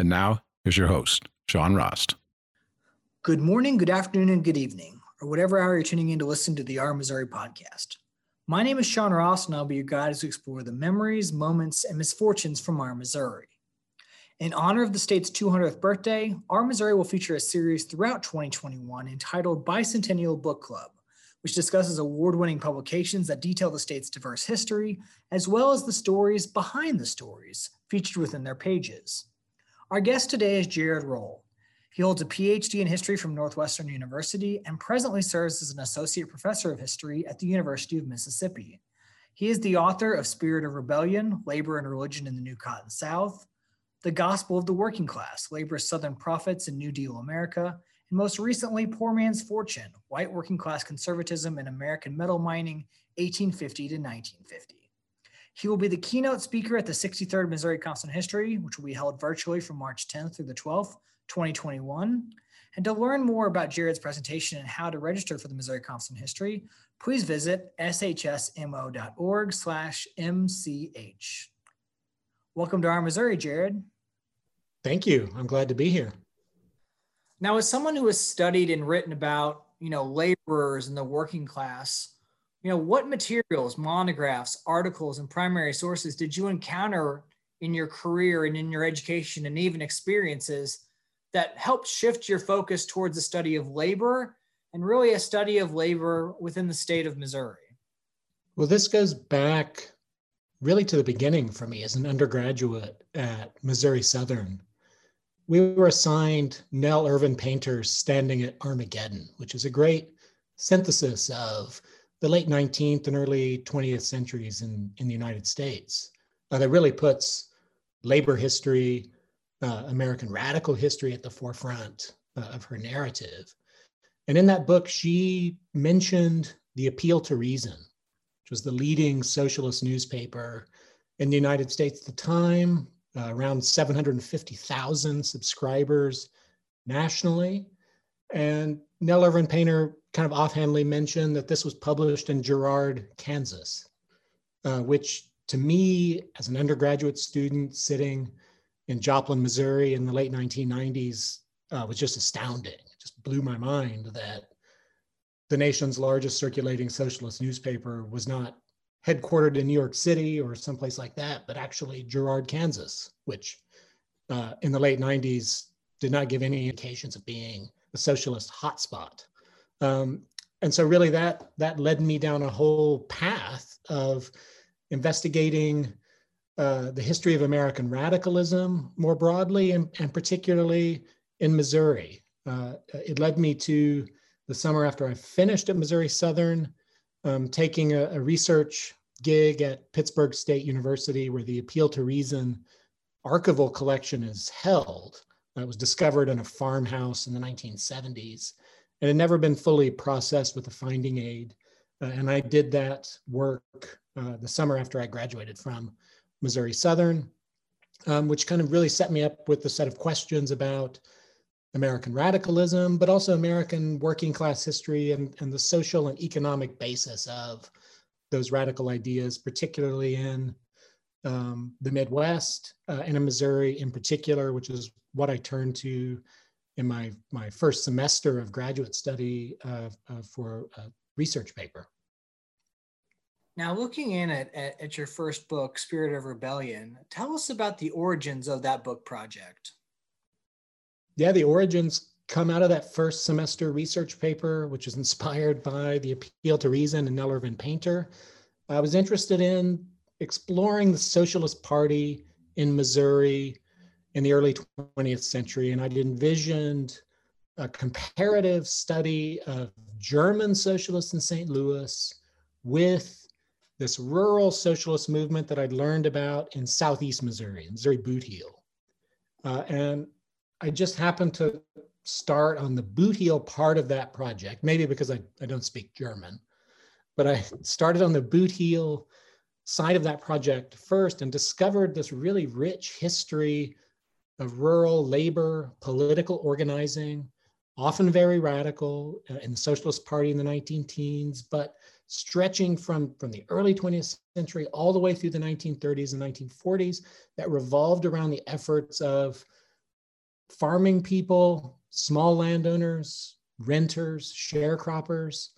And now, here's your host, Sean Rost. Good morning, good afternoon, and good evening, or whatever hour you're tuning in to listen to the Our Missouri podcast. My name is Sean Rost, and I'll be your guide as we explore the memories, moments, and misfortunes from our Missouri. In honor of the state's 200th birthday, Our Missouri will feature a series throughout 2021 entitled Bicentennial Book Club, which discusses award winning publications that detail the state's diverse history, as well as the stories behind the stories featured within their pages. Our guest today is Jarod Roll. He holds a PhD in history from Northwestern University and presently serves as an associate professor of history at the University of Mississippi. He is the author of Spirit of Rebellion Labor and Religion in the New Cotton South, The Gospel of the Working Class Labor's Southern Prophets in New Deal America, and most recently, Poor Man's Fortune White Working Class Conservatism in American Metal Mining 1850 to 1950. He will be the keynote speaker at the 63rd Missouri on History, which will be held virtually from March 10th through the 12th, 2021. And to learn more about Jarod's presentation and how to register for the Missouri on History, please visit shsmo.org slash MCH. Welcome to our Missouri, Jarod. Thank you. I'm glad to be here. Now, as someone who has studied and written about, you know, laborers and the working class, you know, what materials, monographs, articles, and primary sources did you encounter in your career and in your education and even experiences that helped shift your focus towards the study of labor and really a study of labor within the state of Missouri? Well, this goes back really to the beginning for me as an undergraduate at Missouri Southern. We were assigned Nell Irvin Painter's Standing at Armageddon, which is a great synthesis of the late 19th and early 20th centuries in, in the United States uh, that really puts labor history, uh, American radical history at the forefront uh, of her narrative. And in that book, she mentioned the Appeal to Reason, which was the leading socialist newspaper in the United States at the time, uh, around 750,000 subscribers nationally. And Nell Irvin Painter kind of offhandedly mentioned that this was published in Girard, Kansas, uh, which to me, as an undergraduate student sitting in Joplin, Missouri in the late 1990s, uh, was just astounding. It just blew my mind that the nation's largest circulating socialist newspaper was not headquartered in New York City or someplace like that, but actually Girard, Kansas, which uh, in the late 90s did not give any indications of being a socialist hotspot. Um, and so really that that led me down a whole path of investigating uh, the history of American radicalism more broadly and, and particularly in Missouri. Uh, it led me to the summer after I finished at Missouri Southern, um, taking a, a, research gig at Pittsburg State University where the Appeal to Reason archival collection is held. It was discovered in a farmhouse in the 1970s and had never been fully processed with a finding aid. Uh, and I did that work uh, the summer after I graduated from Missouri Southern, um, which kind of really set me up with a set of questions about American radicalism, but also American working class history and, and the social and economic basis of those radical ideas, particularly in um, the Midwest uh, and in Missouri in particular, which is what I turned to in my, my first semester of graduate study uh, uh, for a research paper. Now, looking in at, at, at, your first book, Spirit of Rebellion, tell us about the origins of that book project. Yeah, the origins come out of that first semester research paper, which is inspired by the Appeal to Reason and Nell Irvin Painter. I was interested in exploring the Socialist Party in Missouri in the early 20th century, and I'd envisioned a comparative study of German socialists in St. Louis with this rural socialist movement that I'd learned about in Southeast Missouri, Missouri Boot Heel. Uh, and I just happened to start on the boot heel part of that project, maybe because I, I don't speak German, but I started on the boot heel side of that project first and discovered this really rich history of rural labor, political organizing, often very radical uh, in the Socialist Party in the 19 teens, but stretching from, from the early 20th century all the way through the 1930s and 1940s that revolved around the efforts of farming people, small landowners, renters, sharecroppers,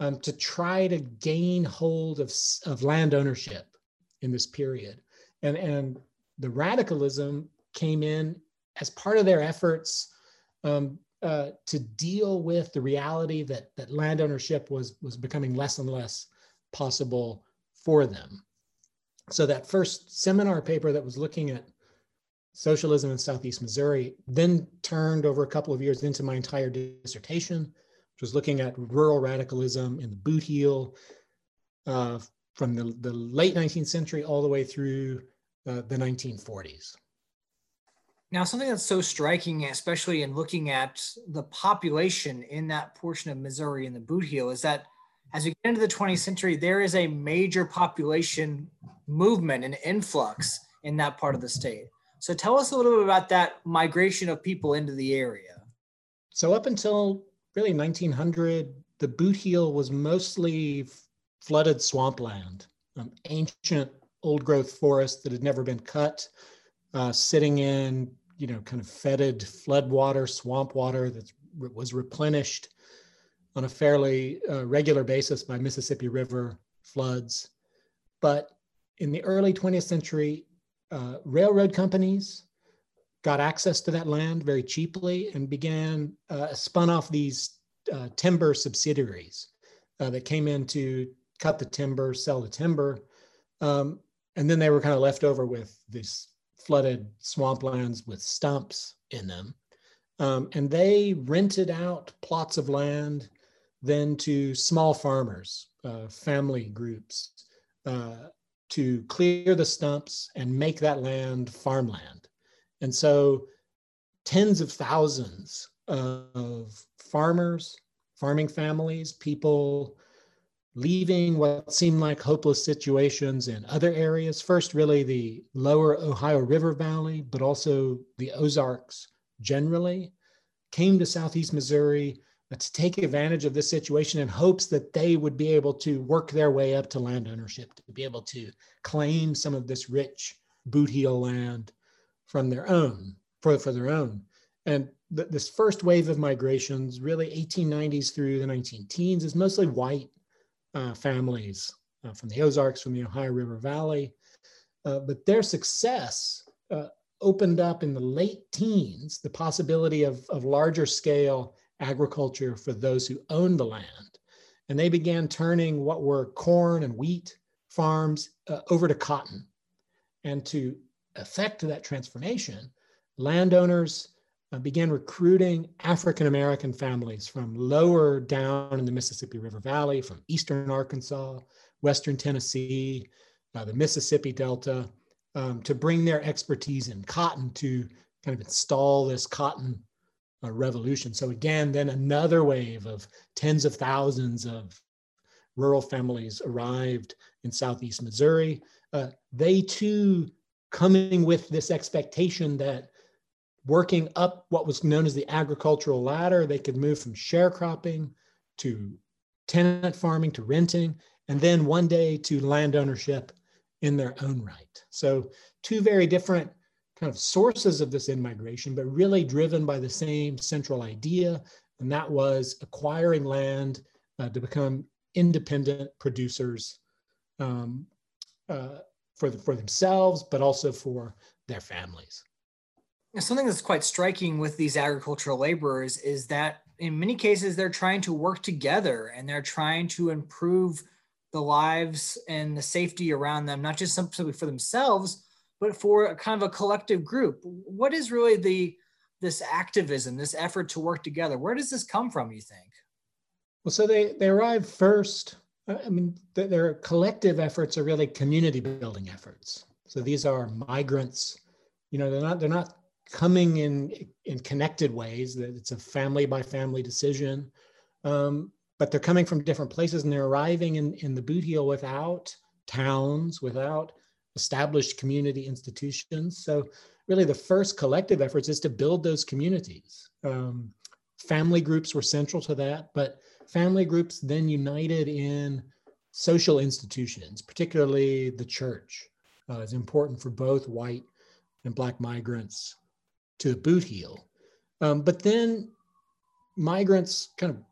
um, to try to gain hold of, of land ownership in this period. And, and the radicalism came in as part of their efforts um, uh, to deal with the reality that that land ownership was was becoming less and less possible for them. So that first seminar paper that was looking at socialism in Southeast Missouri then turned over a couple of years into my entire dissertation, which was looking at rural radicalism in the boot heel uh, from the, the late 19th century all the way through uh, the 1940s. Now, something that's so striking, especially in looking at the population in that portion of Missouri in the boot heel, is that as we get into the 20th century, there is a major population movement and influx in that part of the state. So tell us a little bit about that migration of people into the area. So up until really 1900, the boot heel was mostly flooded swampland, um, ancient old growth forest that had never been cut, uh, sitting in you know, kind of fetid flood water, swamp water that was replenished on a fairly uh, regular basis by Mississippi River floods. But in the early 20th century, uh, railroad companies got access to that land very cheaply and began uh, spun off these uh, timber subsidiaries uh, that came in to cut the timber, sell the timber. Um, and then they were kind of left over with these flooded swamplands with stumps in them. Um, and they rented out plots of land then to small farmers, uh, family groups, uh, to clear the stumps and make that land farmland. And so tens of thousands of farmers, farming families, people leaving what seemed like hopeless situations in other areas. First, really the lower Ohio River Valley, but also the Ozarks generally, came to Southeast Missouri to take advantage of this situation in hopes that they would be able to work their way up to land ownership, to be able to claim some of this rich boot heel land from their own, for, for their own. And th- this first wave of migrations, really 1890s through the 19 teens, is mostly white uh, families uh, from the Ozarks, from the Ohio River Valley. Uh, but their success uh, opened up in the late teens the possibility of, of larger scale agriculture for those who owned the land. And they began turning what were corn and wheat farms uh, over to cotton. And to effect of that transformation, landowners uh, began recruiting African American families from lower down in the Mississippi River Valley, from eastern Arkansas, western Tennessee, uh, the Mississippi Delta, um, to bring their expertise in cotton to kind of install this cotton uh, revolution. So, again, then another wave of tens of thousands of rural families arrived in southeast Missouri. Uh, they too coming with this expectation that working up what was known as the agricultural ladder. They could move from sharecropping to tenant farming to renting, and then one day to land ownership in their own right. So, two very different kind of sources of this in migration, but really driven by the same central idea, and that was acquiring land uh, to become independent producers um, uh, for, the, for themselves, but also for their families. Something that's quite striking with these agricultural laborers is that in many cases they're trying to work together and they're trying to improve the lives and the safety around them not just simply for themselves but for a kind of a collective group. What is really the this activism this effort to work together? Where does this come from you think? Well so they they arrive first i mean their collective efforts are really community building efforts. So these are migrants. You know they're not they're not coming in in connected ways. That it's a family by family decision. Um, but they're coming from different places and they're arriving in, in the boot heel without towns without established community institutions. So really the first collective efforts is to build those communities. Um, family groups were central to that but family groups then united in social institutions particularly the church uh, is important for both white and black migrants to boot heel. Um, but then migrants kind of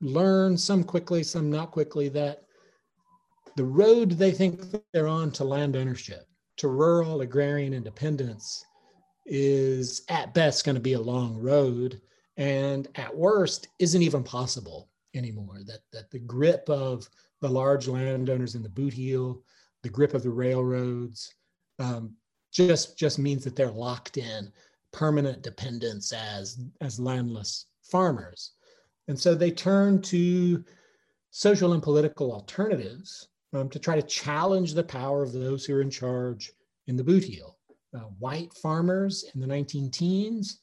learn, some quickly, some not quickly, that the road they think they're on to land ownership, to rural agrarian independence, is at best going to be a long road, and at worst isn't even possible anymore. That that the grip of the large landowners in the boot heel, the grip of the railroads, um, just just means that they're locked in permanent dependence as, as landless farmers. And so they turn to social and political alternatives um, to try to challenge the power of those who are in charge in the boot heel. Uh, white farmers in the 19 teens,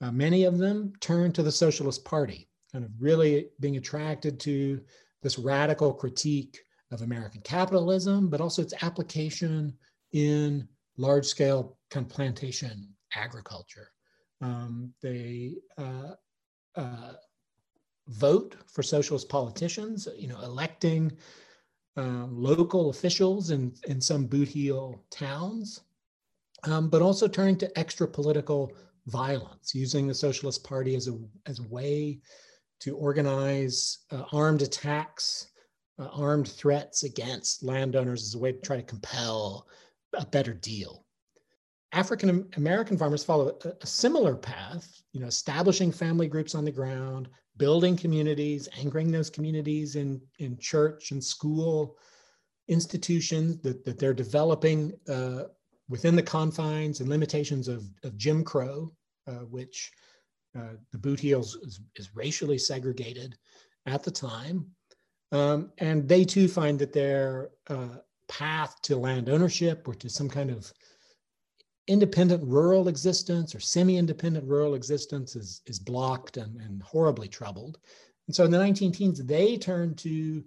uh, many of them turned to the Socialist Party, kind of really being attracted to this radical critique of American capitalism, but also its application in large scale kind of plantation agriculture. Um, they uh, uh, vote for socialist politicians, you know, electing uh, local officials in, in some boot heel towns, um, but also turning to extra political violence, using the Socialist Party as a, as a way to organize uh, armed attacks, uh, armed threats against landowners as a way to try to compel a better deal. African American farmers follow a, a, similar path, you know, establishing family groups on the ground, building communities, anchoring those communities in, in church and school institutions that, that they're developing uh, within the confines and limitations of, of Jim Crow, uh, which uh, the boot heels is, is, racially segregated at the time. Um, and they too find that their uh, path to land ownership or to some kind of independent rural existence or semi-independent rural existence is, is blocked and, and horribly troubled. And so in the 19 teens, they turned to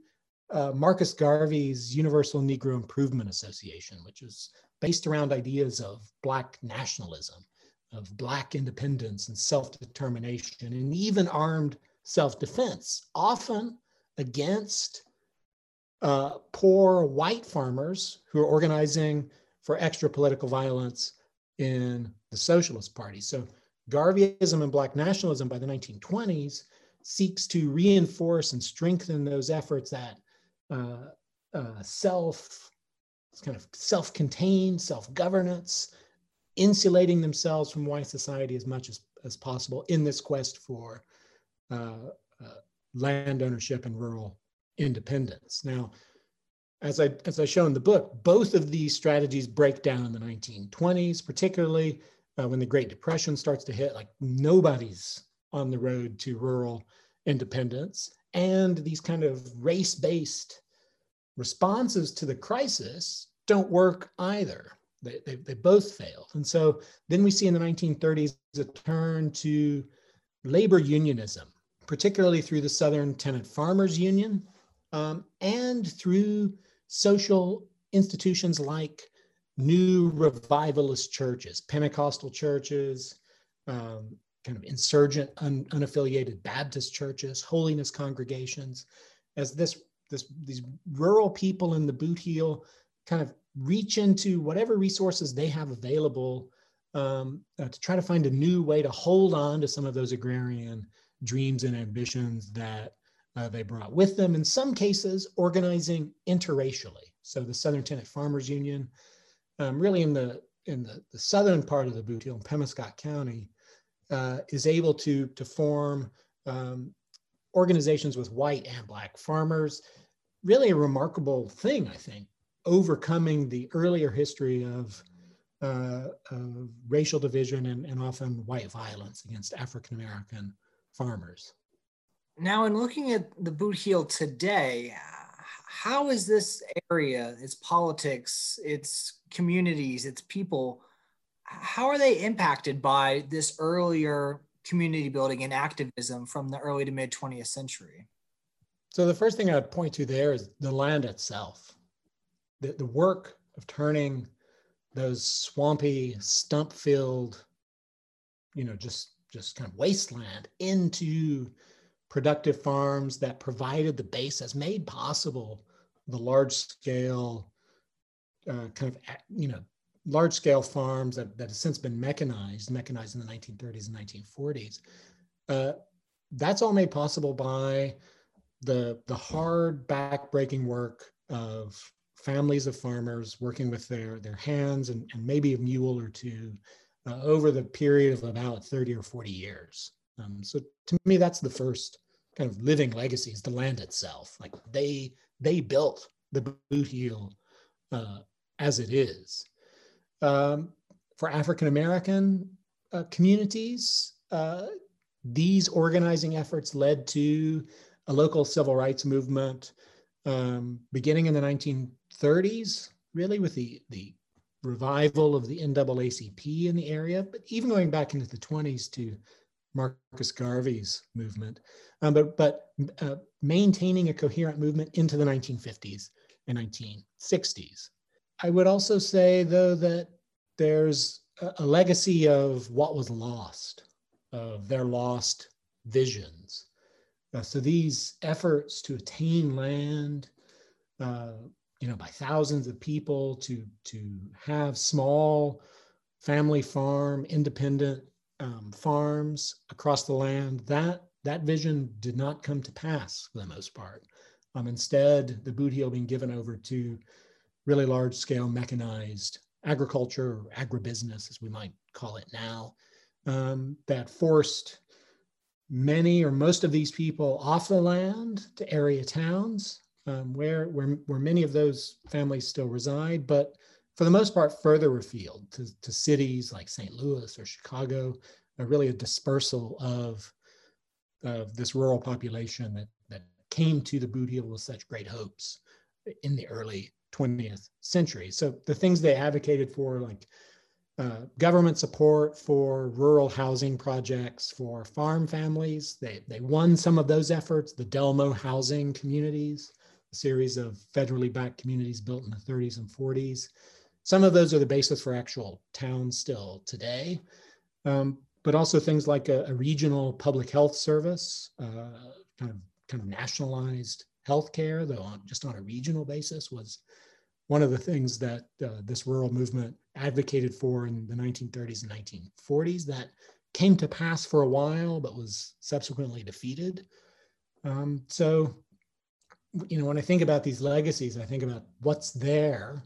uh, Marcus Garvey's Universal Negro Improvement Association, which is based around ideas of Black nationalism, of Black independence and self-determination, and even armed self-defense, often against uh, poor white farmers who are organizing for extra political violence in the Socialist Party. So Garveyism and Black nationalism by the 1920s seeks to reinforce and strengthen those efforts at uh, uh, self, kind of self-contained, self-governance, insulating themselves from white society as much as, as possible in this quest for uh, uh land ownership and rural independence. Now, as I, as I show in the book, both of these strategies break down in the 1920s, particularly uh, when the Great Depression starts to hit, like nobody's on the road to rural independence. And these kind of race-based responses to the crisis don't work either. They, they, they both failed. And so then we see in the 1930s a turn to labor unionism, particularly through the Southern Tenant Farmers Union um, and through social institutions like new revivalist churches, Pentecostal churches, um, kind of insurgent, un, unaffiliated Baptist churches, holiness congregations, as this, this, these rural people in the boot heel kind of reach into whatever resources they have available um, uh, to try to find a new way to hold on to some of those agrarian dreams and ambitions that uh, they brought with them, in some cases, organizing interracially. So the Southern Tenant Farmers Union, um, really in the in the, the southern part of the boot heel in Pemiscot County, uh, is able to, to form um, organizations with white and black farmers. Really a remarkable thing, I think, overcoming the earlier history of, uh, of racial division and, and often white violence against African American farmers. Now, in looking at the boot heel today, how is this area, its politics, its communities, its people, how are they impacted by this earlier community building and activism from the early to mid 20th century? So the first thing I'd point to there is the land itself. The, the work of turning those swampy, stump-filled, you know, just just kind of wasteland into productive farms that provided the basis, made possible the large scale uh, kind of you know large scale farms that, that have since been mechanized, mechanized in the 1930s and 1940s. Uh, that's all made possible by the, the hard back-breaking work of families of farmers working with their, their hands and, and maybe a mule or two uh, over the period of about 30 or 40 years. Um, so to me, that's the first kind of living legacy is the land itself. Like they, they built the boot heel uh, as it is. Um, for African American uh, communities, uh, these organizing efforts led to a local civil rights movement um, beginning in the 1930s, really with the, the revival of the NAACP in the area, but even going back into the 20s to Marcus Garvey's movement, um, but, but uh, maintaining a coherent movement into the 1950s and 1960s. I would also say, though, that there's a, a legacy of what was lost, of their lost visions. Uh, so these efforts to attain land, uh, you know, by thousands of people to to have small family farm, independent um, farms across the land, that that vision did not come to pass for the most part. Um, instead, the boot heel being given over to really large scale mechanized agriculture or agribusiness, as we might call it now, um, that forced many or most of these people off the land to area towns um, where, where, where many of those families still reside, but for the most part, further afield to, to cities like St. Louis or Chicago, really a dispersal of, of this rural population that, that came to the boot heel with such great hopes in the early 20th century. So the things they advocated for, like uh, government support for rural housing projects for farm families, they, they won some of those efforts. The Delmo housing communities, series of federally backed communities built in the 30s and 40s. Some of those are the basis for actual towns still today. Um, but also things like a, a regional public health service, uh, kind of kind of nationalized healthcare, though on, just on a regional basis, was one of the things that uh, this rural movement advocated for in the 1930s and 1940s that came to pass for a while but was subsequently defeated. Um, so, you know, when I think about these legacies, I think about what's there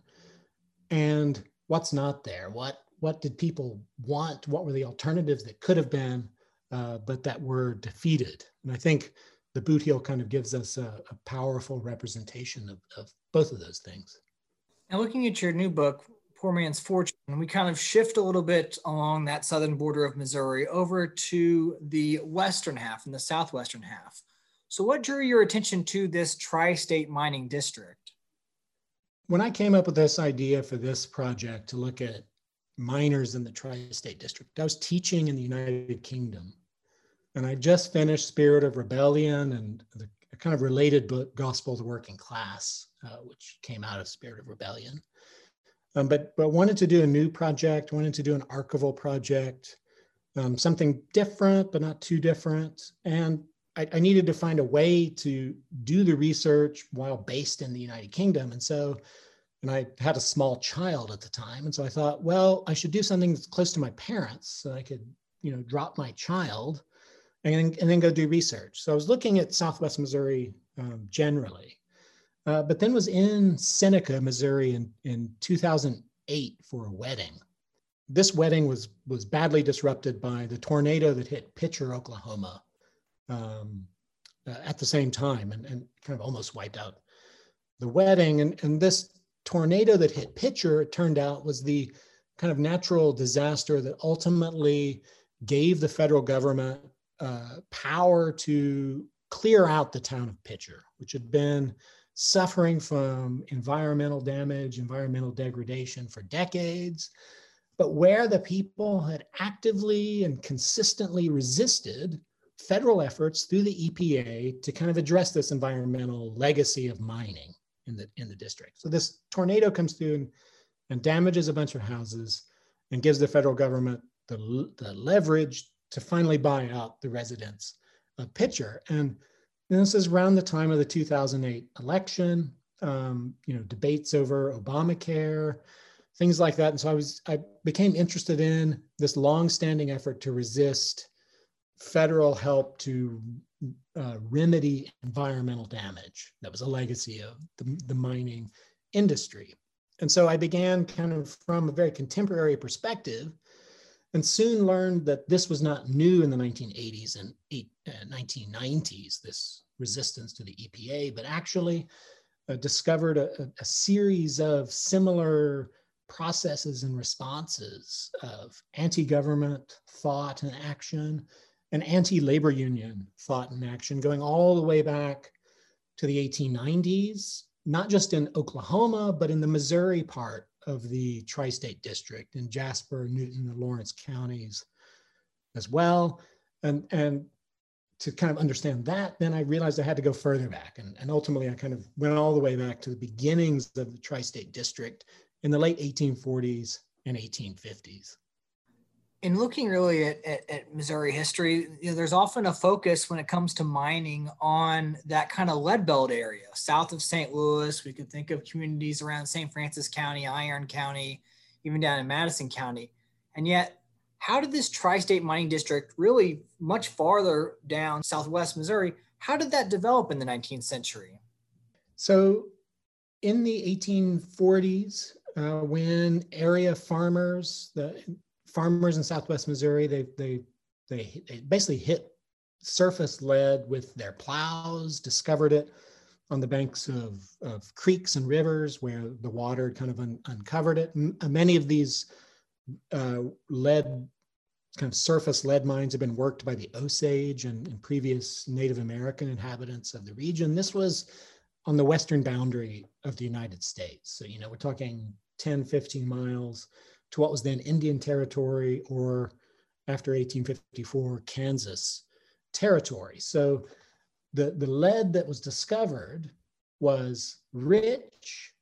and what's not there. What what did people want? What were the alternatives that could have been, uh, but that were defeated? And I think the boot heel kind of gives us a, a powerful representation of, of both of those things. Now, looking at your new book, Poor Man's Fortune, we kind of shift a little bit along that southern border of Missouri over to the western half and the southwestern half. So, what drew your attention to this tri state mining district? When I came up with this idea for this project to look at miners in the tri state district, I was teaching in the United Kingdom. And I just finished Spirit of Rebellion and the kind of related book, Gospel of the Working Class, uh, which came out of Spirit of Rebellion. Um, but but wanted to do a new project, wanted to do an archival project, um, something different but not too different, and I, I, needed to find a way to do the research while based in the United Kingdom, and so. And I had a small child at the time, and so I thought, well, I should do something that's close to my parents, so I could, you know, drop my child, and then, and then go do research. So I was looking at Southwest Missouri um, generally, uh, but then was in Seneca, Missouri in, in 2008 for a wedding. This wedding was, was badly disrupted by the tornado that hit Picher, Oklahoma um, uh, at the same time and, and kind of almost wiped out the wedding. And, and this tornado that hit Picher, it turned out, was the kind of natural disaster that ultimately gave the federal government uh, power to clear out the town of Picher, which had been suffering from environmental damage, environmental degradation for decades. but where the people had actively and consistently resisted federal efforts through the EPA to kind of address this environmental legacy of mining in the in the district. So this tornado comes through and, and damages a bunch of houses and gives the federal government the, the leverage to finally buy out the residents of Picher. And this is around the time of the 2008 election, um, you know, debates over Obamacare, things like that. And so I was, I became interested in this long-standing effort to resist federal help to uh, remedy environmental damage. That was a legacy of the, the mining industry. And so I began kind of from a very contemporary perspective and soon learned that this was not new in the 1980s and eight, uh, 1990s, this resistance to the EPA, but actually uh, discovered a, a, series of similar processes and responses of anti-government thought and action and anti-labor union thought and action going all the way back to the 1890s, not just in Oklahoma, but in the Missouri part of the tri-state district in Jasper, Newton, and Lawrence counties as well. And, and to kind of understand that, then I realized I had to go further back. And, and ultimately, I kind of went all the way back to the beginnings of the tri state district in the late 1840s and 1850s in looking really at, at, at, Missouri history, you know, there's often a focus when it comes to mining on that kind of lead belt area south of St. Louis. We could think of communities around St. Francois County, Iron County, even down in Madison County. And yet, how did this tri state mining district, really much farther down southwest Missouri, how did that develop in the 19th century? So, in the 1840s, uh, when area farmers, the farmers in Southwest Missouri, they, they, they, they basically hit surface lead with their plows, discovered it on the banks of, of creeks and rivers where the water kind of un, uncovered it. M- many of these uh, lead, kind of surface lead mines have been worked by the Osage and, and previous Native American inhabitants of the region. This was on the western boundary of the United States. So, you know, we're talking 10, 15 miles to what was then Indian Territory or after 1854, Kansas territory. So the, the lead that was discovered was rich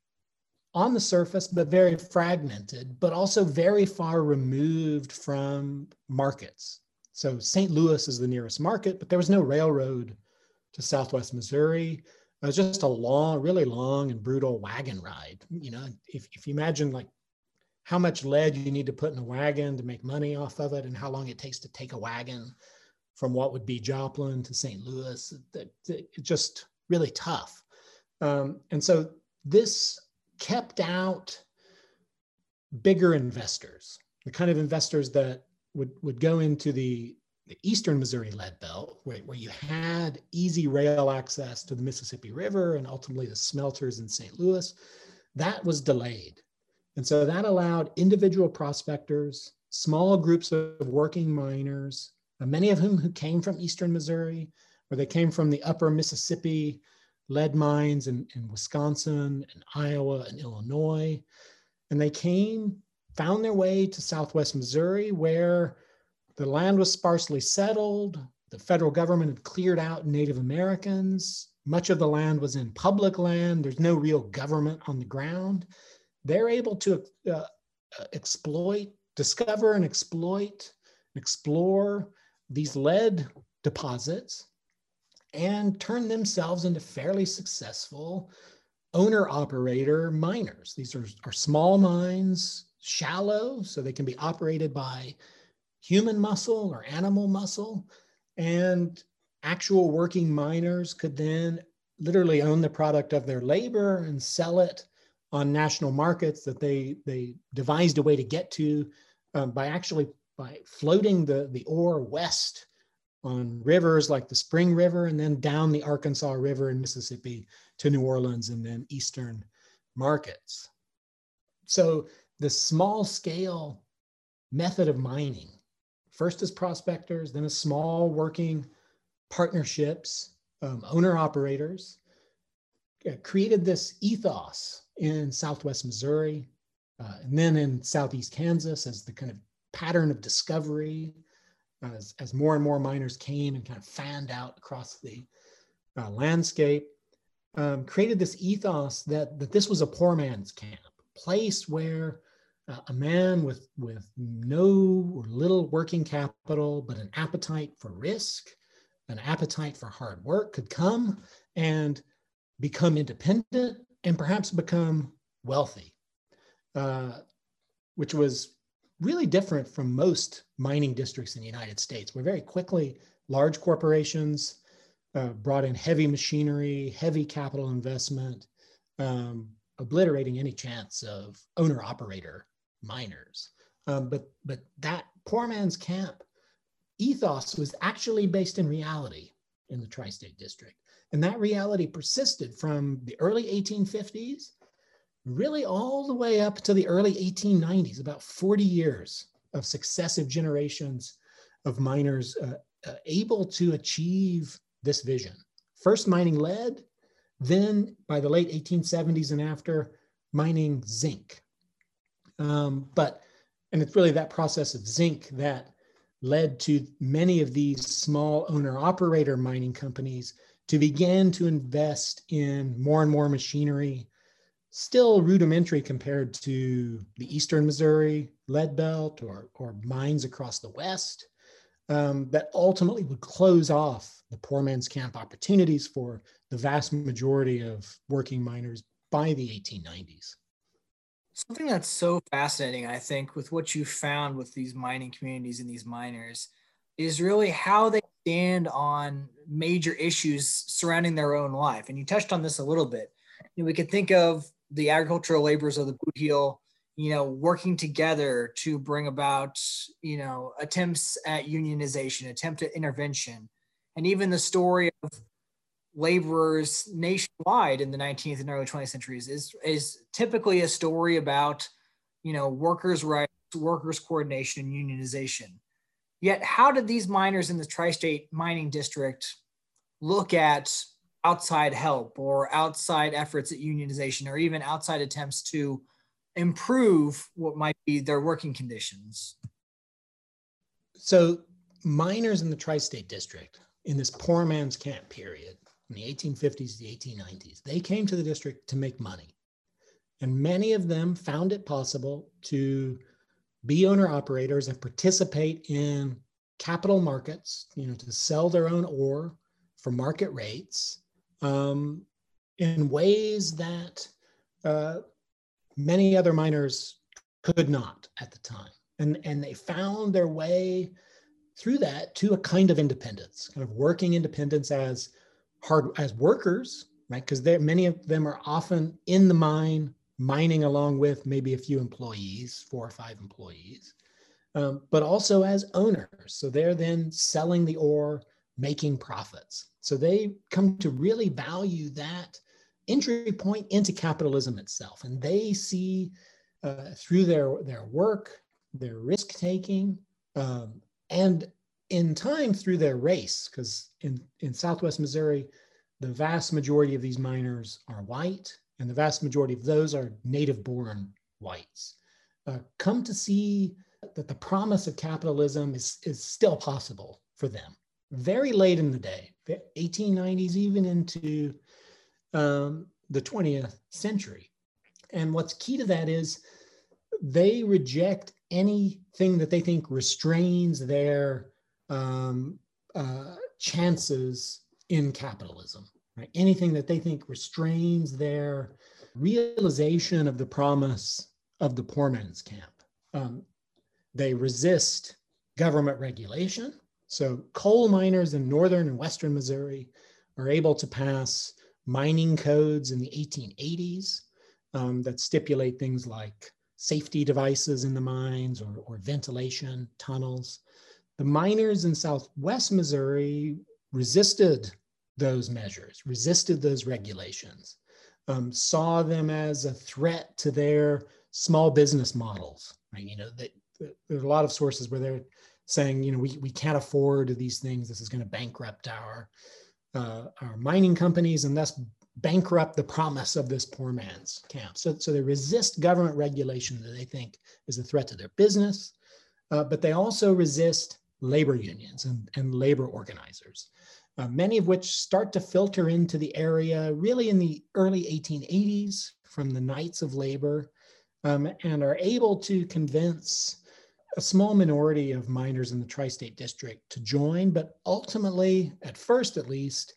on the surface, but very fragmented, but also very far removed from markets. So St. Louis is the nearest market, but there was no railroad to Southwest Missouri. It was just a long, really long and brutal wagon ride. You know, if, if you imagine like how much lead you need to put in a wagon to make money off of it and how long it takes to take a wagon from what would be Joplin to St. Louis. It's just really tough. Um, and so this kept out bigger investors, the kind of investors that would, would go into the, the eastern Missouri lead belt, where, where you had easy rail access to the Mississippi River and ultimately the smelters in St. Louis. That was delayed. And so that allowed individual prospectors, small groups of working miners, uh, many of whom who came from Eastern Missouri, or they came from the upper Mississippi lead mines in, in Wisconsin and Iowa and Illinois. And they came, found their way to Southwest Missouri, where the land was sparsely settled. The federal government had cleared out Native Americans. Much of the land was in public land. There's no real government on the ground they're able to uh, uh, exploit, discover and exploit, explore these lead deposits and turn themselves into fairly successful owner operator miners. These are, are small mines, shallow, so they can be operated by human muscle or animal muscle. And actual working miners could then literally own the product of their labor and sell it on national markets that they they devised a way to get to um, by actually by floating the the ore west on rivers like the Spring River and then down the Arkansas River in Mississippi to New Orleans and then eastern markets. So the small scale method of mining, first as prospectors, then as small working partnerships, um, owner operators, uh, created this ethos in Southwest Missouri. Uh, and then in southeast Kansas, as the kind of pattern of discovery, as, as more and more miners came and kind of fanned out across the uh, landscape, um, created this ethos that, that this was a poor man's camp, a place where uh, a man with, with no or little working capital, but an appetite for risk, an appetite for hard work could come and become independent and perhaps become wealthy, uh, which was really different from most mining districts in the United States, where very quickly large corporations uh, brought in heavy machinery, heavy capital investment, um, obliterating any chance of owner operator miners. Um, but, but that poor man's camp ethos was actually based in reality in the tri state district. And that reality persisted from the early 1850s, really all the way up to the early 1890s, about 40 years of successive generations of miners uh, uh, able to achieve this vision. First mining lead, then by the late 1870s and after, mining zinc. Um, but, and it's really that process of zinc that led to many of these small owner operator mining companies to begin to invest in more and more machinery, still rudimentary compared to the Eastern Missouri lead belt or, or mines across the West, um, that ultimately would close off the poor man's camp opportunities for the vast majority of working miners by the 1890s. Something that's so fascinating, I think, with what you found with these mining communities and these miners is really how they stand on major issues surrounding their own life. And you touched on this a little bit. You know, we could think of the agricultural laborers of the boot heel, you know, working together to bring about, you know, attempts at unionization, attempt at intervention, and even the story of laborers nationwide in the 19th and early 20th centuries is is typically a story about, you know, workers' rights, workers' coordination, and unionization. Yet, how did these miners in the tri state mining district look at outside help or outside efforts at unionization or even outside attempts to improve what might be their working conditions? So, miners in the tri state district in this poor man's camp period in the 1850s to the 1890s, they came to the district to make money. And many of them found it possible to be owner operators and participate in capital markets, you know, to sell their own ore for market rates um, in ways that uh, many other miners could not at the time. And, and they found their way through that to a kind of independence, kind of working independence as hard as workers, right? Because many of them are often in the mine mining along with maybe a few employees, four or five employees, um, but also as owners. So they're then selling the ore, making profits. So they come to really value that entry point into capitalism itself. And they see uh, through their, their work, their risk taking, um, and in time through their race, because in, in Southwest Missouri, the vast majority of these miners are white and the vast majority of those are native born whites, uh, come to see that the promise of capitalism is, is still possible for them. Very late in the day, the 1890s, even into um, the 20th century. And what's key to that is they reject anything that they think restrains their um, uh, chances in capitalism right? Anything that they think restrains their realization of the promise of the poor man's camp. Um, they resist government regulation. So coal miners in northern and western Missouri are able to pass mining codes in the 1880s um, that stipulate things like safety devices in the mines or, or ventilation, tunnels. The miners in southwest Missouri resisted those measures, resisted those regulations, um, saw them as a threat to their small business models. Right? You know, they, there's a lot of sources where they're saying, you know, we, we can't afford these things. This is going to bankrupt our uh, our mining companies and thus bankrupt the promise of this poor man's camp. So, so they resist government regulation that they think is a threat to their business, uh, but they also resist labor unions and, and labor organizers, uh, many of which start to filter into the area really in the early 1880s from the Knights of Labor um, and are able to convince a small minority of miners in the tri state district to join, but ultimately, at first at least,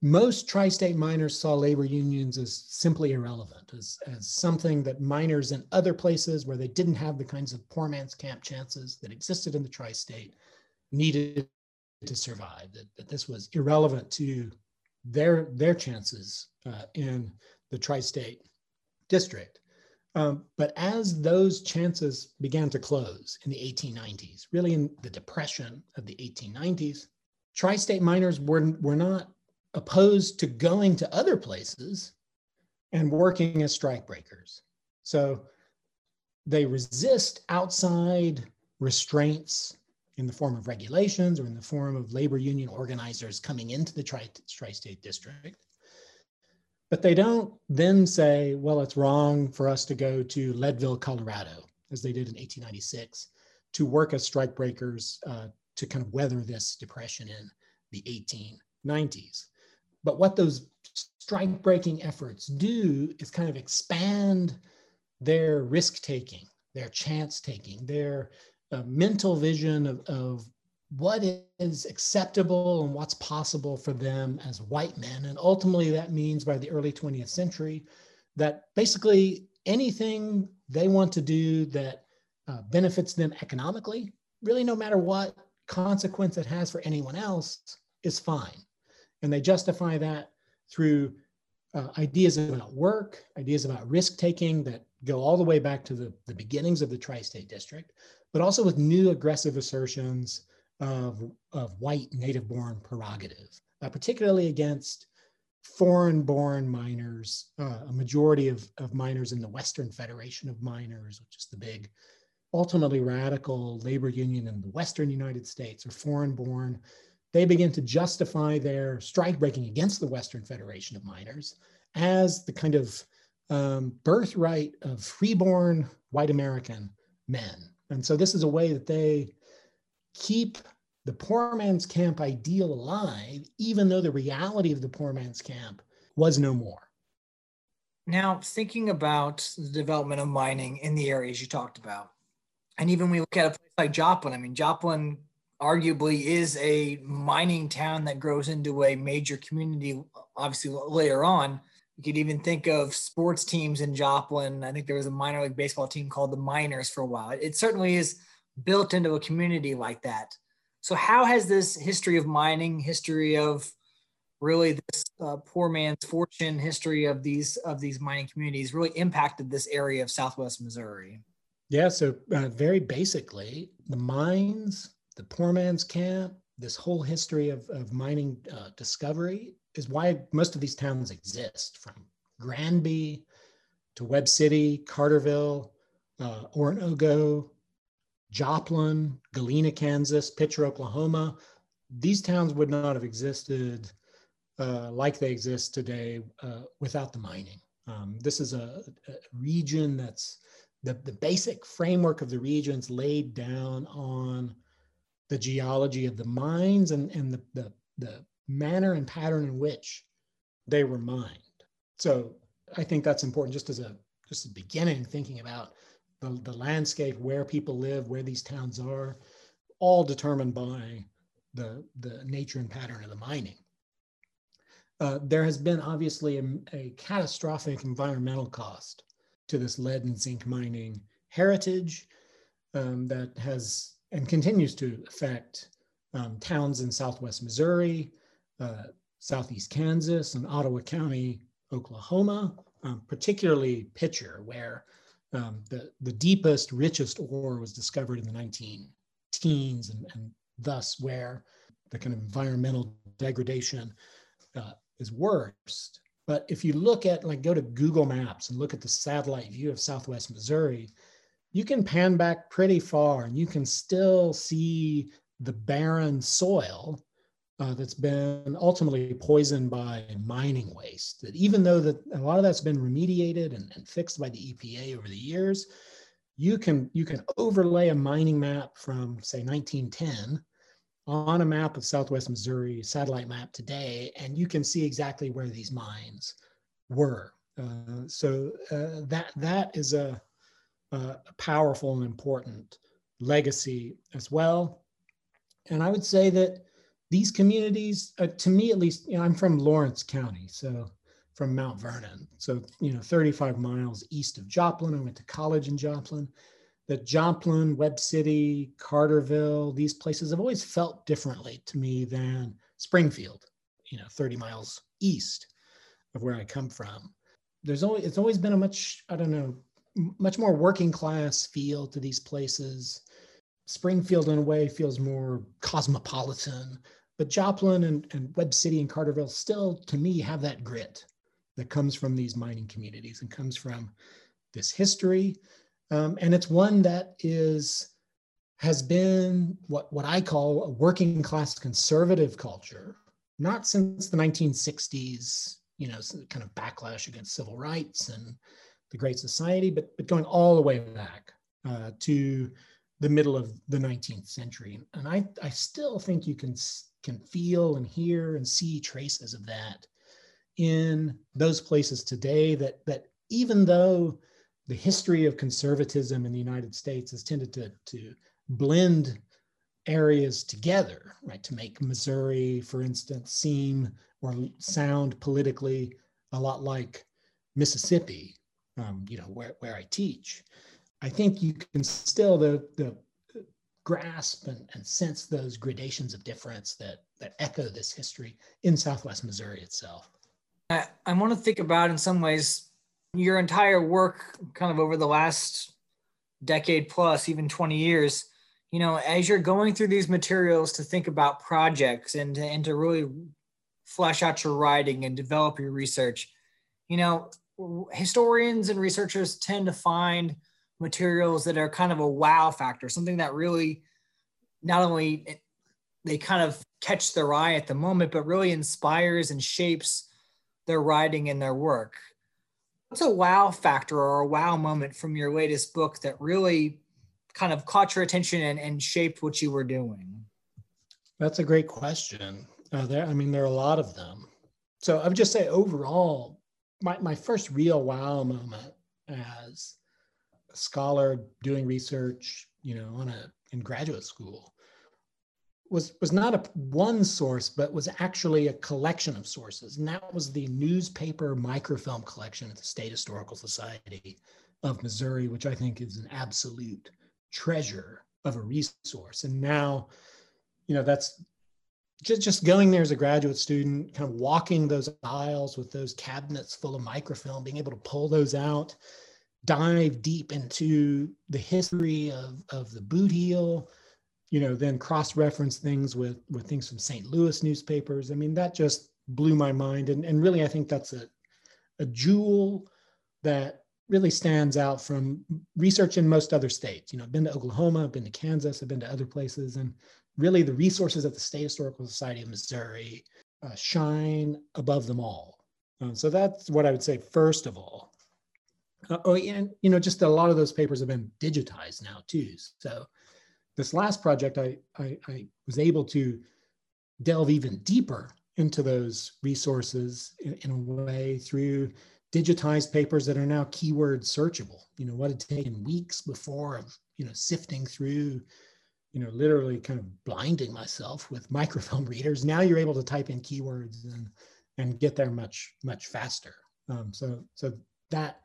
most tri-state miners saw labor unions as simply irrelevant, as, as something that miners in other places where they didn't have the kinds of poor man's camp chances that existed in the tri-state needed to survive, that, that this was irrelevant to their, their chances uh, in the tri-state district. Um, but as those chances began to close in the 1890s, really in the depression of the 1890s, tri-state miners were, were not opposed to going to other places and working as strikebreakers. So they resist outside restraints in the form of regulations or in the form of labor union organizers coming into the tri, tri-state district. But they don't then say, well, it's wrong for us to go to Leadville, Colorado, as they did in 1896, to work as strikebreakers uh, to kind of weather this depression in the 1890s. But what those strike breaking efforts do is kind of expand their risk taking, their chance taking, their uh, mental vision of, of what is acceptable and what's possible for them as white men. And ultimately, that means by the early 20th century that basically anything they want to do that uh, benefits them economically, really, no matter what consequence it has for anyone else, is fine. And they justify that through uh, ideas about work, ideas about risk taking that go all the way back to the, the beginnings of the tri state district, but also with new aggressive assertions of, of white native born prerogative, uh, particularly against foreign born miners, uh, a majority of, of miners in the Western Federation of Miners, which is the big, ultimately radical labor union in the Western United States, are foreign born they begin to justify their strike breaking against the Western Federation of Miners as the kind of um, birthright of freeborn white American men. And so this is a way that they keep the poor man's camp ideal alive, even though the reality of the poor man's camp was no more. Now, thinking about the development of mining in the areas you talked about, and even we look at a place like Joplin, I mean, Joplin arguably is a mining town that grows into a major community obviously later on you could even think of sports teams in joplin. I think there was a minor league baseball team called the miners for a while. It certainly is built into a community like that. So how has this history of mining history of really this uh, poor man's fortune history of these of these mining communities really impacted this area of southwest missouri? Yeah so uh, very basically the mines the poor man's camp, this whole history of, of mining uh, discovery is why most of these towns exist from Granby to Webb City, Carterville, uh, Oronogo, Joplin, Galena, Kansas, Picher, Oklahoma. These towns would not have existed uh, like they exist today uh, without the mining. Um, this is a, a, region that's the, the basic framework of the region's laid down on the geology of the mines and, and the, the, the manner and pattern in which they were mined. So I think that's important just as a just a beginning, thinking about the, the landscape, where people live, where these towns are, all determined by the, the nature and pattern of the mining. Uh, there has been obviously a, a, catastrophic environmental cost to this lead and zinc mining heritage um, that has and continues to affect um, towns in southwest Missouri, uh, southeast Kansas, and Ottawa County, Oklahoma, um, particularly Picher, where um, the, the deepest, richest ore was discovered in the 19 teens, and, and thus where the kind of environmental degradation uh, is worst. But if you look at, like, go to Google Maps and look at the satellite view of Southwest Missouri, you can pan back pretty far and you can still see the barren soil uh, that's been ultimately poisoned by mining waste. That even though that a lot of that's been remediated and, and fixed by the EPA over the years, you can you can overlay a mining map from say 1910 on a map of Southwest Missouri, satellite map today, and you can see exactly where these mines were. Uh, so uh, that that is a, a powerful and important legacy as well. And I would say that these communities, uh, to me at least, you know, I'm from Lawrence County, so from Mount Vernon, so you know, 35 miles east of Joplin. I went to college in Joplin. That Joplin, Webb City, Carterville, these places have always felt differently to me than Springfield, you know, 30 miles east of where I come from. There's always it's always been a much I don't know much more working class feel to these places. Springfield, in a way, feels more cosmopolitan, but Joplin and, and Webb City and Carterville still, to me, have that grit that comes from these mining communities and comes from this history. Um, and it's one that is has been what, what I call a working class conservative culture, not since the 1960s, you know, kind of backlash against civil rights and the Great Society, but, but going all the way back uh, to the middle of the 19th century. And I, I still think you can, can feel and hear and see traces of that in those places today that, that even though the history of conservatism in the United States has tended to, to blend areas together, right? To make Missouri, for instance, seem or sound politically a lot like Mississippi, um, you know, where, where I teach. I think you can still the, the grasp and, and sense those gradations of difference that, that echo this history in Southwest Missouri itself. I, I want to think about in some ways your entire work kind of over the last decade plus, even 20 years, you know, as you're going through these materials to think about projects and to, and to really flesh out your writing and develop your research, you know, historians and researchers tend to find materials that are kind of a wow factor, something that really not only they kind of catch their eye at the moment, but really inspires and shapes their writing and their work. What's a wow factor or a wow moment from your latest book that really kind of caught your attention and, and shaped what you were doing? That's a great question. Uh, there, I mean, there are a lot of them. So I would just say overall, my, my first real wow moment as scholar doing research, you know, on a in graduate school was was not a one source, but was actually a collection of sources, and that was the newspaper microfilm collection at the State Historical Society of Missouri, which I think is an absolute treasure of a resource. And now, you know, that's just just going there as a graduate student, kind of walking those aisles with those cabinets full of microfilm, being able to pull those out, dive deep into the history of, of the boot heel, you know, then cross-reference things with with things from St. Louis newspapers. I mean, that just blew my mind. And, and really, I think that's a, a jewel that really stands out from research in most other states. You know, I've been to Oklahoma, I've been to Kansas, I've been to other places, and really the resources at the State Historical Society of Missouri uh, shine above them all. Um, so that's what I would say first of all. Uh, oh, and you know, just a lot of those papers have been digitized now too. So this last project, I, I, I was able to delve even deeper into those resources in, in, a way through digitized papers that are now keyword searchable. You know, what had taken weeks before of, you know, sifting through you know, literally kind of blinding myself with microfilm readers. Now you're able to type in keywords and and get there much much faster. Um, so so that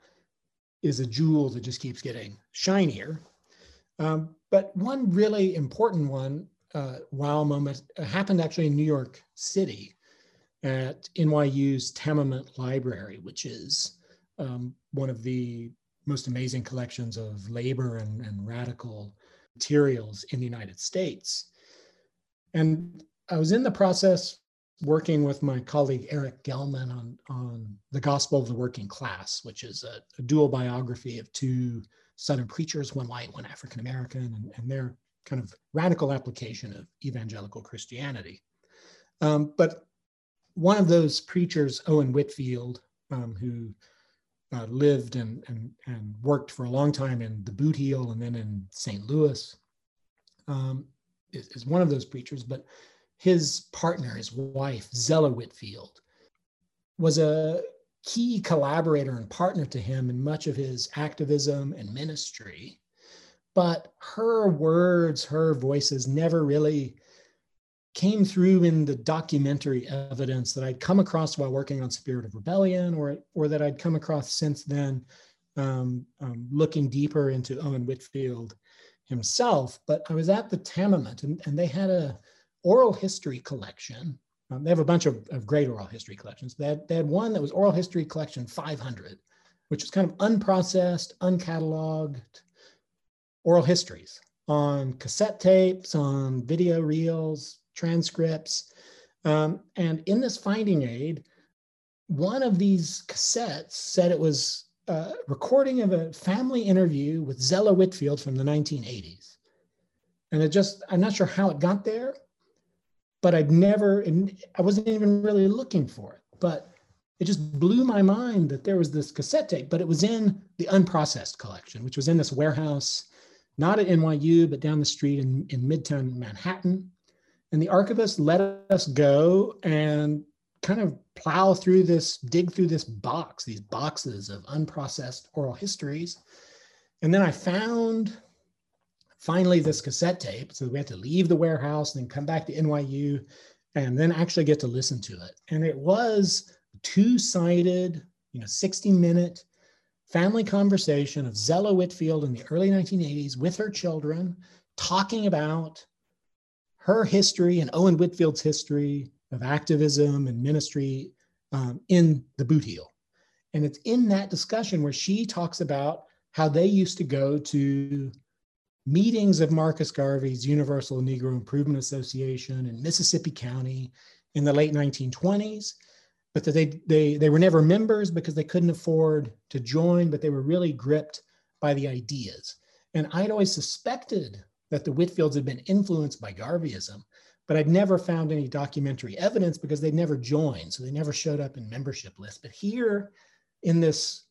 is a jewel that just keeps getting shinier. Um, but one really important one, uh, wow moment, happened actually in New York City at NYU's Tamiment Library, which is um, one of the most amazing collections of labor and, and radical materials in the United States. And I was in the process working with my colleague Erik Gellman on, on The Gospel of the Working Class, which is a, a dual biography of two Southern preachers, one white, one African American, and, and, their kind of radical application of evangelical Christianity. Um, but one of those preachers, Owen Whitfield, um, who uh, lived and, and, and worked for a long time in the Boot Heel and then in St. Louis, um, is, is, one of those preachers. But his partner, his wife, Zella Whitfield, was a key collaborator and partner to him in much of his activism and ministry. But her words, her voices never really came through in the documentary evidence that I'd come across while working on Spirit of Rebellion, or or that I'd come across since then, um, um, looking deeper into Owen Whitfield himself. But I was at the Tamiment, and, and they had a oral history collection. Um, they have a bunch of, of great oral history collections. They had, they had one that was Oral History Collection 500, which was kind of unprocessed, uncatalogued oral histories on cassette tapes, on video reels, transcripts. Um, and in this finding aid, one of these cassettes said it was a recording of a family interview with Zella Whitfield from the 1980s. And it just, I'm not sure how it got there, but I'd never, I wasn't even really looking for it. But it just blew my mind that there was this cassette tape, but it was in the unprocessed collection, which was in this warehouse, not at NYU, but down the street in, in Midtown Manhattan. And the archivist let us go and kind of plow through this, dig through this box, these boxes of unprocessed oral histories. And then I found finally this cassette tape. So we had to leave the warehouse and then come back to NYU and then actually get to listen to it. And it was two sided, you know, 60 minute family conversation of Zella Whitfield in the early 1980s with her children talking about her history and Owen Whitfield's history of activism and ministry um, in the boot heel. And it's in that discussion where she talks about how they used to go to meetings of Marcus Garvey's Universal Negro Improvement Association in Mississippi County in the late 1920s, but that they, they, they were never members because they couldn't afford to join, but they were really gripped by the ideas. And I'd always suspected that the Whitfields had been influenced by Garveyism, but I'd never found any documentary evidence because they'd never joined. So they never showed up in membership lists. But here in this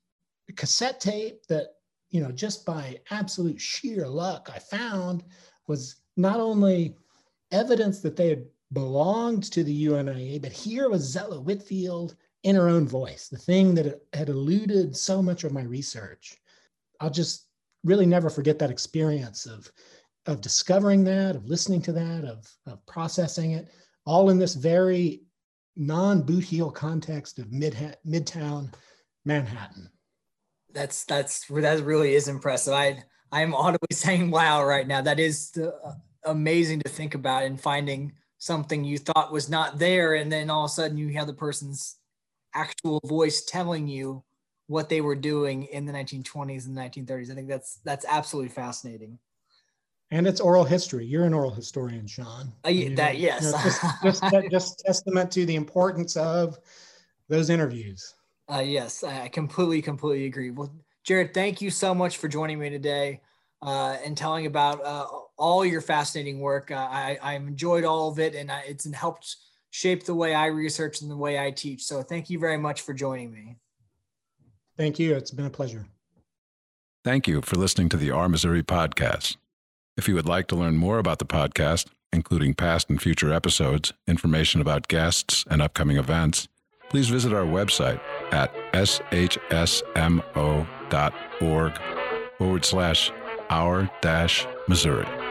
cassette tape that, you know, just by absolute sheer luck I found was not only evidence that they had belonged to the UNIA, but here was Zella Whitfield in her own voice, the thing that had eluded so much of my research. I'll just really never forget that experience of of discovering that, of listening to that, of, of processing it, all in this very non-boot heel context of mid midtown Manhattan. That's that's that really is impressive. I I'm audibly saying wow right now. That is uh, amazing to think about and finding something you thought was not there, and then all of a sudden you have the person's actual voice telling you what they were doing in the 1920s and 1930s. I think that's that's absolutely fascinating and it's oral history. You're an oral historian, Sean. Uh, you that know, yes, you know, just, just, just, testament to the importance of those interviews. Uh, yes, I completely, completely agree. Well, Jarod, thank you so much for joining me today uh, and telling about uh, all your fascinating work. Uh, I, I enjoyed all of it, and I, it's helped shape the way I research and the way I teach. So, thank you very much for joining me. Thank you. It's been a pleasure. Thank you for listening to the Our Missouri podcast. If you would like to learn more about the podcast, including past and future episodes, information about guests, and upcoming events, please visit our website at shsmo.org forward slash our dash Missouri.